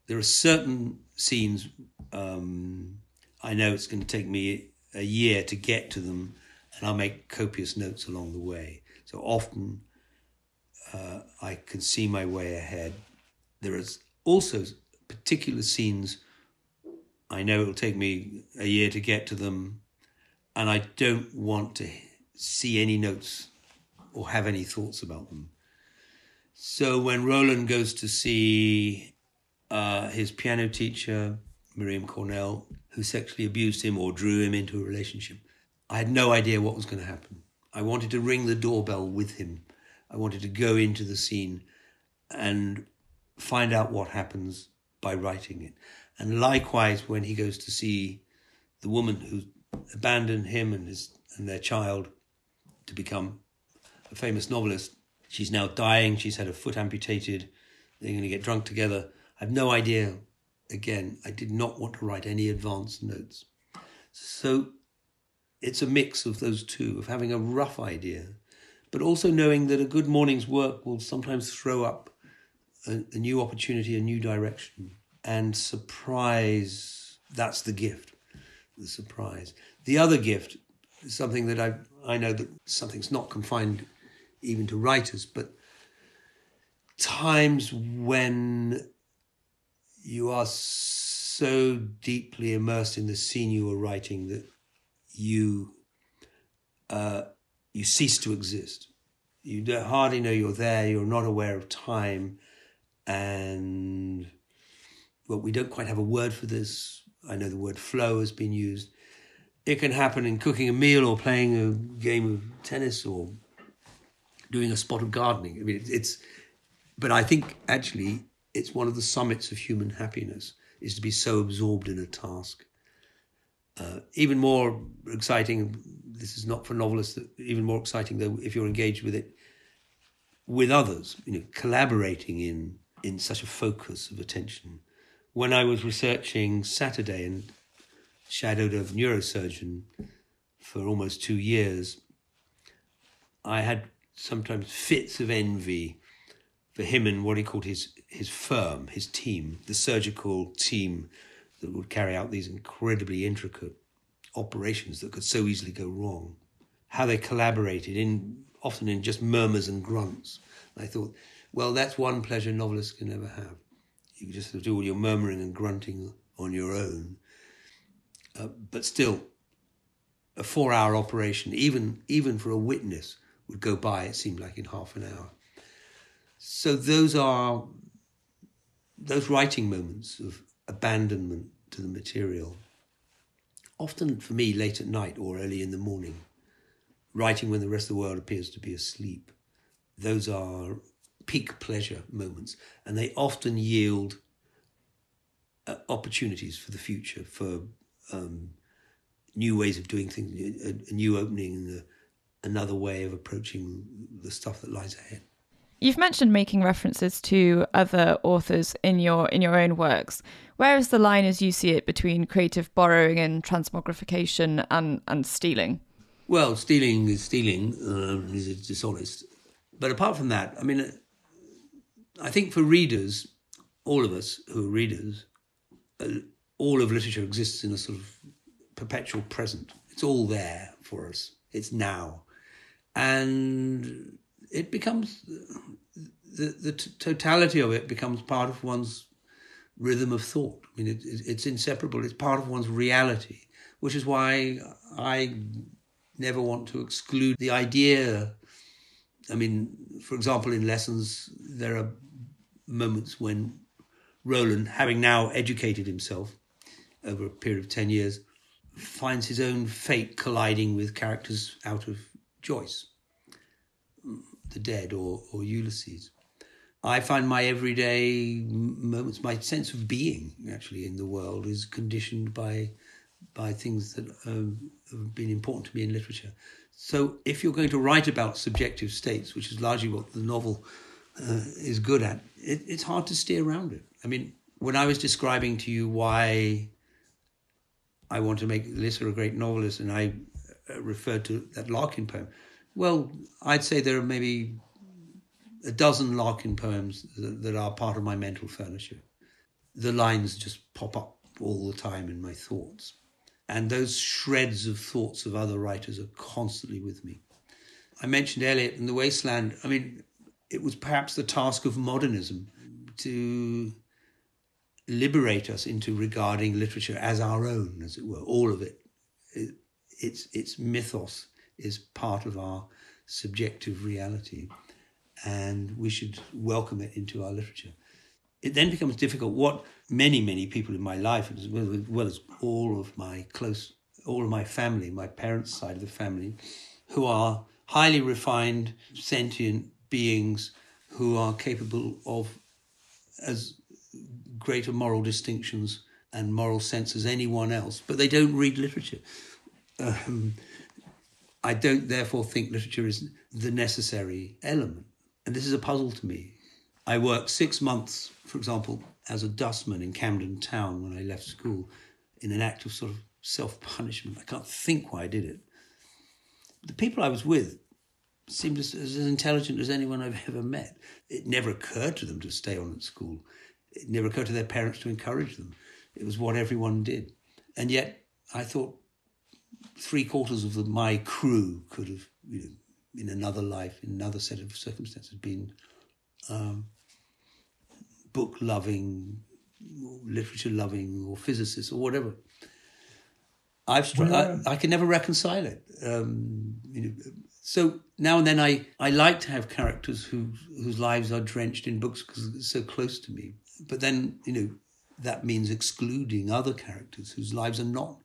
there are certain scenes um, I know it's going to take me a year to get to them, and I'll make copious notes along the way. So often uh, I can see my way ahead. There is also particular scenes I know it'll take me a year to get to them, and I don't want to see any notes or have any thoughts about them. So when Roland goes to see uh, his piano teacher, Miriam Cornell, who sexually abused him or drew him into a relationship. I had no idea what was going to happen. I wanted to ring the doorbell with him. I wanted to go into the scene and find out what happens by writing it. And likewise, when he goes to see the woman who abandoned him and his and their child to become a famous novelist, she's now dying. She's had her foot amputated. They're going to get drunk together. I have no idea. Again, I did not want to write any advance notes. So it's a mix of those two, of having a rough idea, but also knowing that a good morning's work will sometimes throw up a, a new opportunity, a new direction, and surprise. That's the gift, the surprise. The other gift is something that I I know that something's not confined even to writers, but times when you are so deeply immersed in the scene you are writing that you uh, you cease to exist. You hardly know you're there. You're not aware of time, and well, we don't quite have a word for this. I know the word flow has been used. It can happen in cooking a meal or playing a game of tennis or doing a spot of gardening. I mean, it's, but I think actually it's one of the summits of human happiness is to be so absorbed in a task. Uh, even more exciting, this is not for novelists, even more exciting though if you're engaged with it with others, you know, collaborating in in such a focus of attention. When I was researching Saturday and shadowed a neurosurgeon for almost two years, I had sometimes fits of envy for him and what he called his his firm, his team, the surgical team that would carry out these incredibly intricate operations that could so easily go wrong. How they collaborated in often in just murmurs and grunts. And I thought, well, that's one pleasure novelists can never have. You can just do all your murmuring and grunting on your own. Uh, but still, a four-hour operation, even even for a witness, would go by. It seemed like in half an hour. So those are those writing moments of abandonment to the material, often for me late at night or early in the morning, writing when the rest of the world appears to be asleep. Those are peak pleasure moments, and they often yield uh, opportunities for the future, for um, new ways of doing things, a, a new opening, another way of approaching the stuff that lies ahead. You've mentioned making references to other authors in your in your own works. Where is the line as you see it between creative borrowing and transmogrification and, and stealing? Well, stealing is stealing, uh, is dishonest. But apart from that, I mean, I think for readers, all of us who are readers, uh, all of literature exists in a sort of perpetual present. It's all there for us. It's now. And it becomes the the totality of it becomes part of one's rhythm of thought. I mean, it, it's inseparable. It's part of one's reality, which is why I never want to exclude the idea. I mean, for example, in lessons, there are moments when Roland, having now educated himself over a period of 10 years, finds his own fate colliding with characters out of Joyce the dead or, or Ulysses. I find my everyday moments, my sense of being actually in the world is conditioned by by things that um, have been important to me in literature. So if you're going to write about subjective states, which is largely what the novel uh, is good at, it, it's hard to steer around it. I mean, when I was describing to you why I want to make Alissa a great novelist, and I uh, referred to that Larkin poem, well, I'd say there are maybe a dozen Larkin poems that, that are part of my mental furniture. The lines just pop up all the time in my thoughts. And those shreds of thoughts of other writers are constantly with me. I mentioned Eliot and The Wasteland. I mean, it was perhaps the task of modernism to liberate us into regarding literature as our own, as it were, all of it. it it's, it's mythos is part of our subjective reality, and we should welcome it into our literature. It then becomes difficult. What many, many people in my life, as well, as well as all of my close, all of my family, my parents' side of the family, who are highly refined, sentient beings who are capable of as greater moral distinctions and moral sense as anyone else, but they don't read literature. Um, I don't therefore think literature is the necessary element. And this is a puzzle to me. I worked six months, for example, as a dustman in Camden Town when I left school in an act of sort of self punishment. I can't think why I did it. The people I was with seemed as, as intelligent as anyone I've ever met. It never occurred to them to stay on at school. It never occurred to their parents to encourage them. It was what everyone did. And yet, I thought three quarters of the, my crew could have, you know, in another life, in another set of circumstances, been um, book loving, literature loving, or physicists, or whatever. I've str- I, I, can never reconcile it. Um, you know, so now and then I, I like to have characters who, whose lives are drenched in books because it's so close to me. But then, you know, that means excluding other characters whose lives are not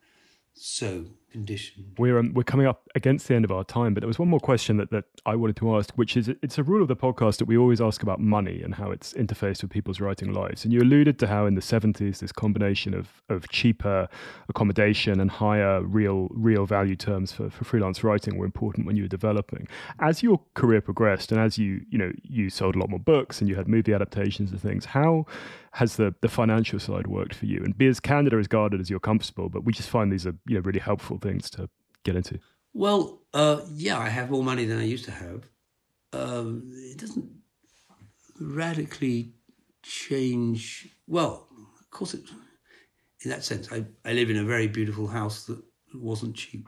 so condition. We're um, we're coming up against the end of our time, but there was one more question that, that I wanted to ask, which is it's a rule of the podcast that we always ask about money and how it's interfaced with people's writing lives. And you alluded to how in the seventies this combination of of cheaper accommodation and higher real real value terms for, for freelance writing were important when you were developing. As your career progressed and as you you know you sold a lot more books and you had movie adaptations and things, how has the the financial side worked for you? And be as candid or as guarded as you're comfortable, but we just find these are you know really helpful things to get into. Well, uh, yeah, I have more money than I used to have. Um, it doesn't radically change. Well, of course, it, in that sense, I, I live in a very beautiful house that wasn't cheap.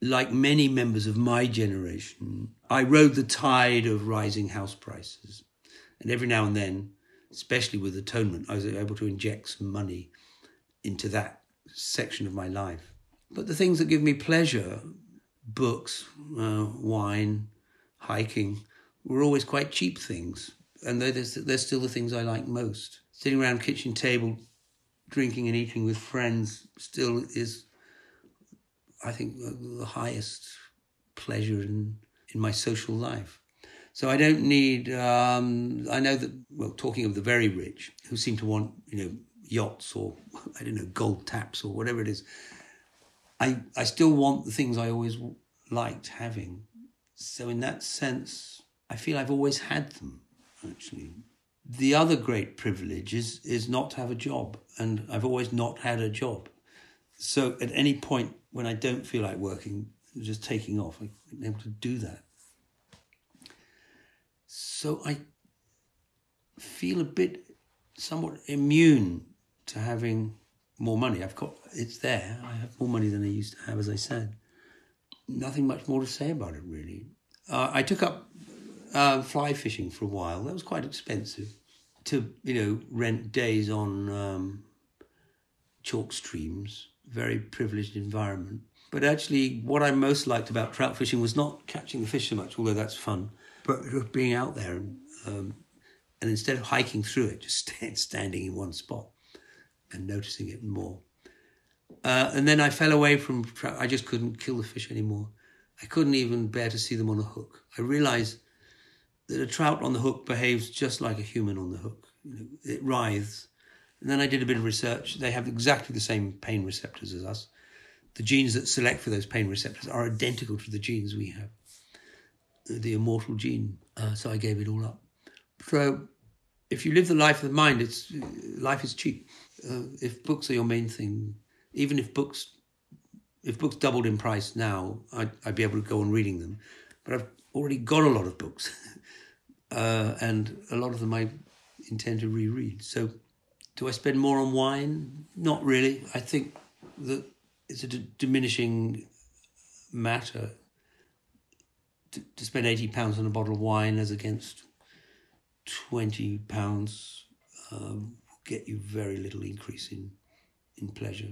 Like many members of my generation, I rode the tide of rising house prices. And every now and then, especially with atonement, I was able to inject some money into that section of my life. But the things that give me pleasure, books, uh, wine, hiking, were always quite cheap things. And they're, they're still the things I like most. Sitting around kitchen table, drinking and eating with friends still is, I think, the highest pleasure in, in my social life. So I don't need. Um, I know that. Well, talking of the very rich, who seem to want, you know, yachts or [LAUGHS] I don't know, gold taps or whatever it is. I I still want the things I always liked having. So in that sense, I feel I've always had them. Actually, the other great privilege is is not to have a job, and I've always not had a job. So at any point when I don't feel like working, just taking off, I'm able to do that. So I feel a bit somewhat immune to having more money. I've got it's there. I have more money than I used to have, as I said. Nothing much more to say about it, really. Uh, I took up uh, fly fishing for a while. That was quite expensive to you know rent days on um, chalk streams. Very privileged environment. But actually, what I most liked about trout fishing was not catching the fish so much, although that's fun, but being out there and, um, and instead of hiking through it, just [LAUGHS] standing in one spot and noticing it more. Uh, and then I fell away from trout. I just couldn't kill the fish anymore. I couldn't even bear to see them on a hook. I realized that a trout on the hook behaves just like a human on the hook. It writhes. And then I did a bit of research. They have exactly the same pain receptors as us. The genes that select for those pain receptors are identical to the genes we have, the immortal gene. Uh, so I gave it all up. So if you live the life of the mind, it's life is cheap. Uh, if books are your main thing, even if books if books doubled in price now, I'd, I'd be able to go on reading them. But I've already got a lot of books, [LAUGHS] uh, and a lot of them I intend to reread. So, do I spend more on wine? Not really. I think that it's a d- diminishing matter to, to spend eighty pounds on a bottle of wine as against twenty pounds um, get you very little increase in, in pleasure.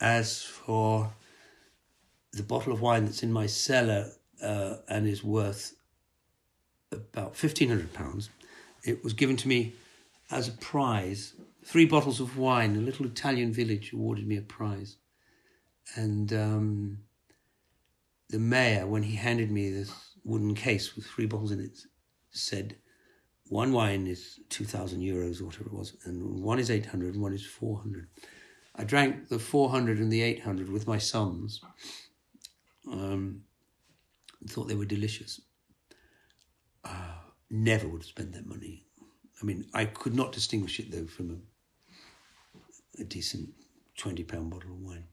As for the bottle of wine that's in my cellar uh, and is worth about £1,500, it was given to me as a prize. Three bottles of wine, a little Italian village awarded me a prize. And um, the mayor, when he handed me this wooden case with three bottles in it, said, one wine is 2,000 euros or whatever it was, and one is 800 and one is 400. I drank the 400 and the 800 with my sons. Um, thought they were delicious. Uh, never would have spent that money. I mean, I could not distinguish it though from a, a decent 20 pound bottle of wine.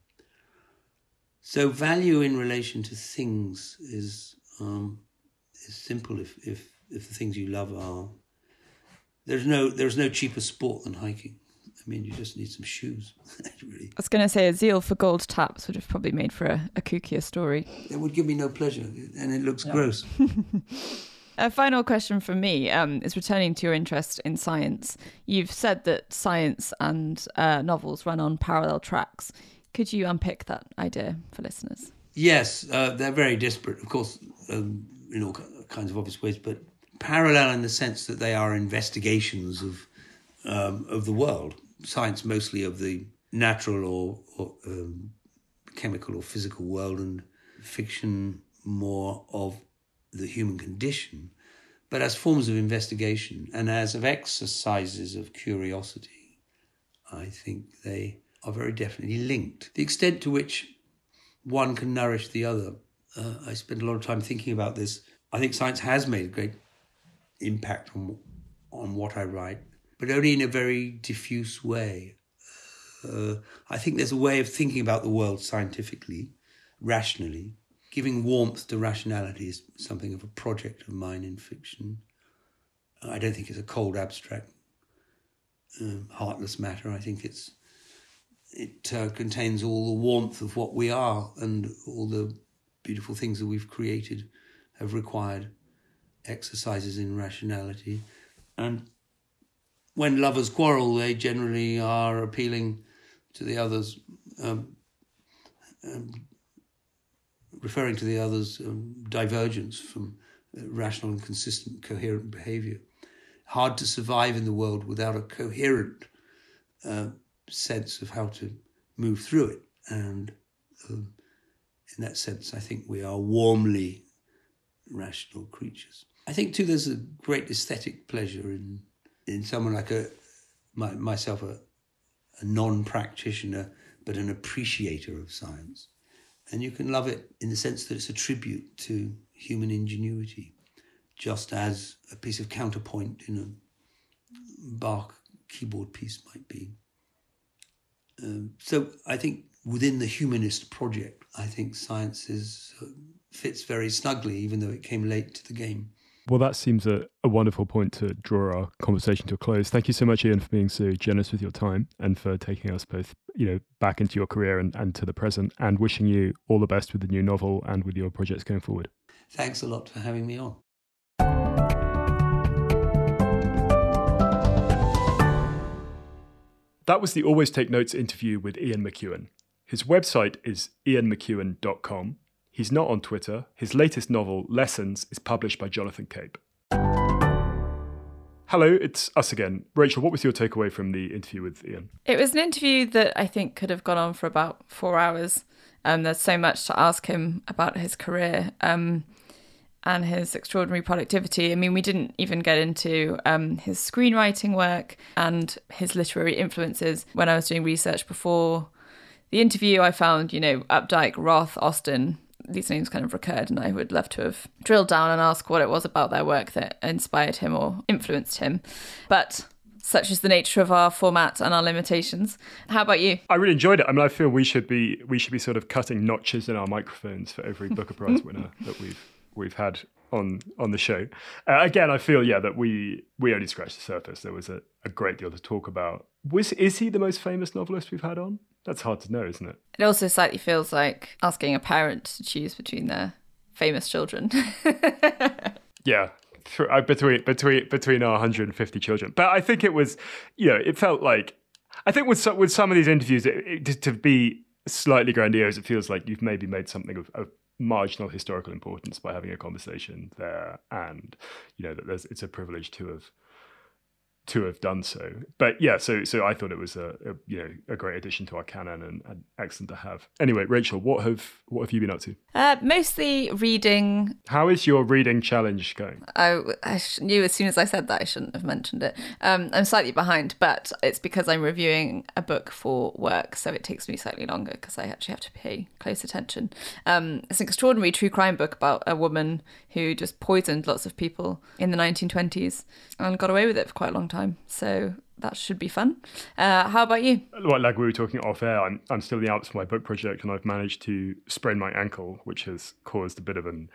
So value in relation to things is um, is simple if, if if the things you love are there's no there's no cheaper sport than hiking. I mean, you just need some shoes. [LAUGHS] really, I was going to say a zeal for gold taps would have probably made for a, a kookier story. it would give me no pleasure, and it looks gross. [LAUGHS] A final question from me um, is returning to your interest in science. You've said that science and uh, novels run on parallel tracks. Could you unpick that idea for listeners? Yes, uh, they're very disparate, of course, um, in all ki- kinds of obvious ways, but parallel in the sense that they are investigations of um, of the world. Science mostly of the natural or, or um, chemical or physical world, and fiction more of the human condition. But as forms of investigation and as of exercises of curiosity, I think they are very definitely linked. The extent to which one can nourish the other. Uh, I spend a lot of time thinking about this. I think science has made a great impact on on what I write, but only in a very diffuse way. Uh, I think there's a way of thinking about the world scientifically, rationally. Giving warmth to rationality is something of a project of mine in fiction. I don't think it's a cold, abstract, um, heartless matter. I think it's it uh, contains all the warmth of what we are and all the beautiful things that we've created have required exercises in rationality. And when lovers quarrel, they generally are appealing to the others, um, um, referring to the others' um, divergence from uh, rational and consistent, coherent behavior. Hard to survive in the world without a coherent uh, sense of how to move through it. And um, in that sense, I think we are warmly rational creatures. I think too, there's a great aesthetic pleasure in in someone like a my, myself, a, a non-practitioner but an appreciator of science, and you can love it in the sense that it's a tribute to human ingenuity, just as a piece of counterpoint in a Bach keyboard piece might be. Um, so I think within the humanist project, I think science is, uh, fits very snugly, even though it came late to the game. Well, that seems a, a wonderful point to draw our conversation to a close. Thank you so much, Ian, for being so generous with your time and for taking us both, you know, back into your career and, and to the present and wishing you all the best with the new novel and with your projects going forward. Thanks a lot for having me on. That was the Always Take Notes interview with Ian McEwan. His website is ianmcewan.com. He's not on Twitter. His latest novel, Lessons, is published by Jonathan Cape. Hello, it's us again. Rachel, what was your takeaway from the interview with Ian? It was an interview that I think could have gone on for about four hours. Um, there's so much to ask him about his career um, and his extraordinary productivity. I mean, we didn't even get into um, his screenwriting work and his literary influences. When I was doing research before the interview, I found, you know, Updike, Roth, Austen. These names kind of recurred, and I would love to have drilled down and asked what it was about their work that inspired him or influenced him. But such is the nature of our format and our limitations. How about you? I really enjoyed it. I mean, I feel we should be we should be sort of cutting notches in our microphones for every Booker [LAUGHS] Prize winner that we've we've had on on the show. Uh, again, I feel yeah that we we only scratched the surface. There was a, a great deal to talk about. Was is he the most famous novelist we've had on? That's hard to know, isn't it? It also slightly feels like asking a parent to choose between their famous children. [LAUGHS] Yeah, uh, between between between our 150 children. But I think it was, you know, it felt like I think with some, with some of these interviews, it, it, to- to be slightly grandiose, it feels like you've maybe made something of, of marginal historical importance by having a conversation there, and you know that there's it's a privilege to have to have done so. But yeah, so so I thought it was a, a you know a great addition to our canon and, and, excellent to have. Anyway, Rachel, what have what have you been up to? Uh, mostly reading. How is your reading challenge going? I, I knew as soon as I said that I shouldn't have mentioned it. Um, I'm slightly behind, but it's because I'm reviewing a book for work, so it takes me slightly longer because I actually have to pay close attention. Um, it's an extraordinary true crime book about a woman who just poisoned lots of people in the 1920s and got away with it for quite a long time. So that should be fun. Uh, how about you? Well, like we were talking off air, I'm, I'm still in the Alps for my book project, and I've managed to sprain my ankle, which has caused a bit of an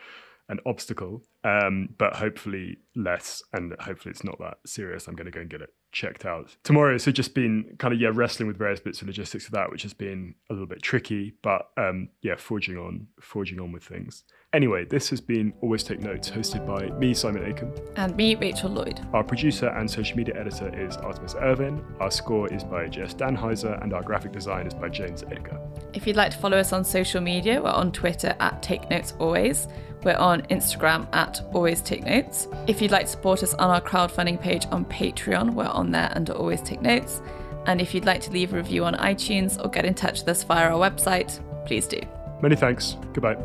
an obstacle, um, but hopefully less, and hopefully it's not that serious. I'm going to go and get it checked out tomorrow. So just been kind of yeah wrestling with various bits of logistics of that, which has been a little bit tricky, but um, yeah, forging on, forging on with things. Anyway, this has been Always Take Notes, hosted by me, Simon Akam. And me, Rachel Lloyd. Our producer and social media editor is Artemis Irvin. Our score is by Jess Danheiser, and our graphic design is by James Edgar. If you'd like to follow us on social media, we're on Twitter at Take Notes Always. We're on Instagram at Always Take Notes. If you'd like to support us on our crowdfunding page on Patreon, we're on there under Always Take Notes. And if you'd like to leave a review on iTunes or get in touch with us via our website, please do. Many thanks. Goodbye.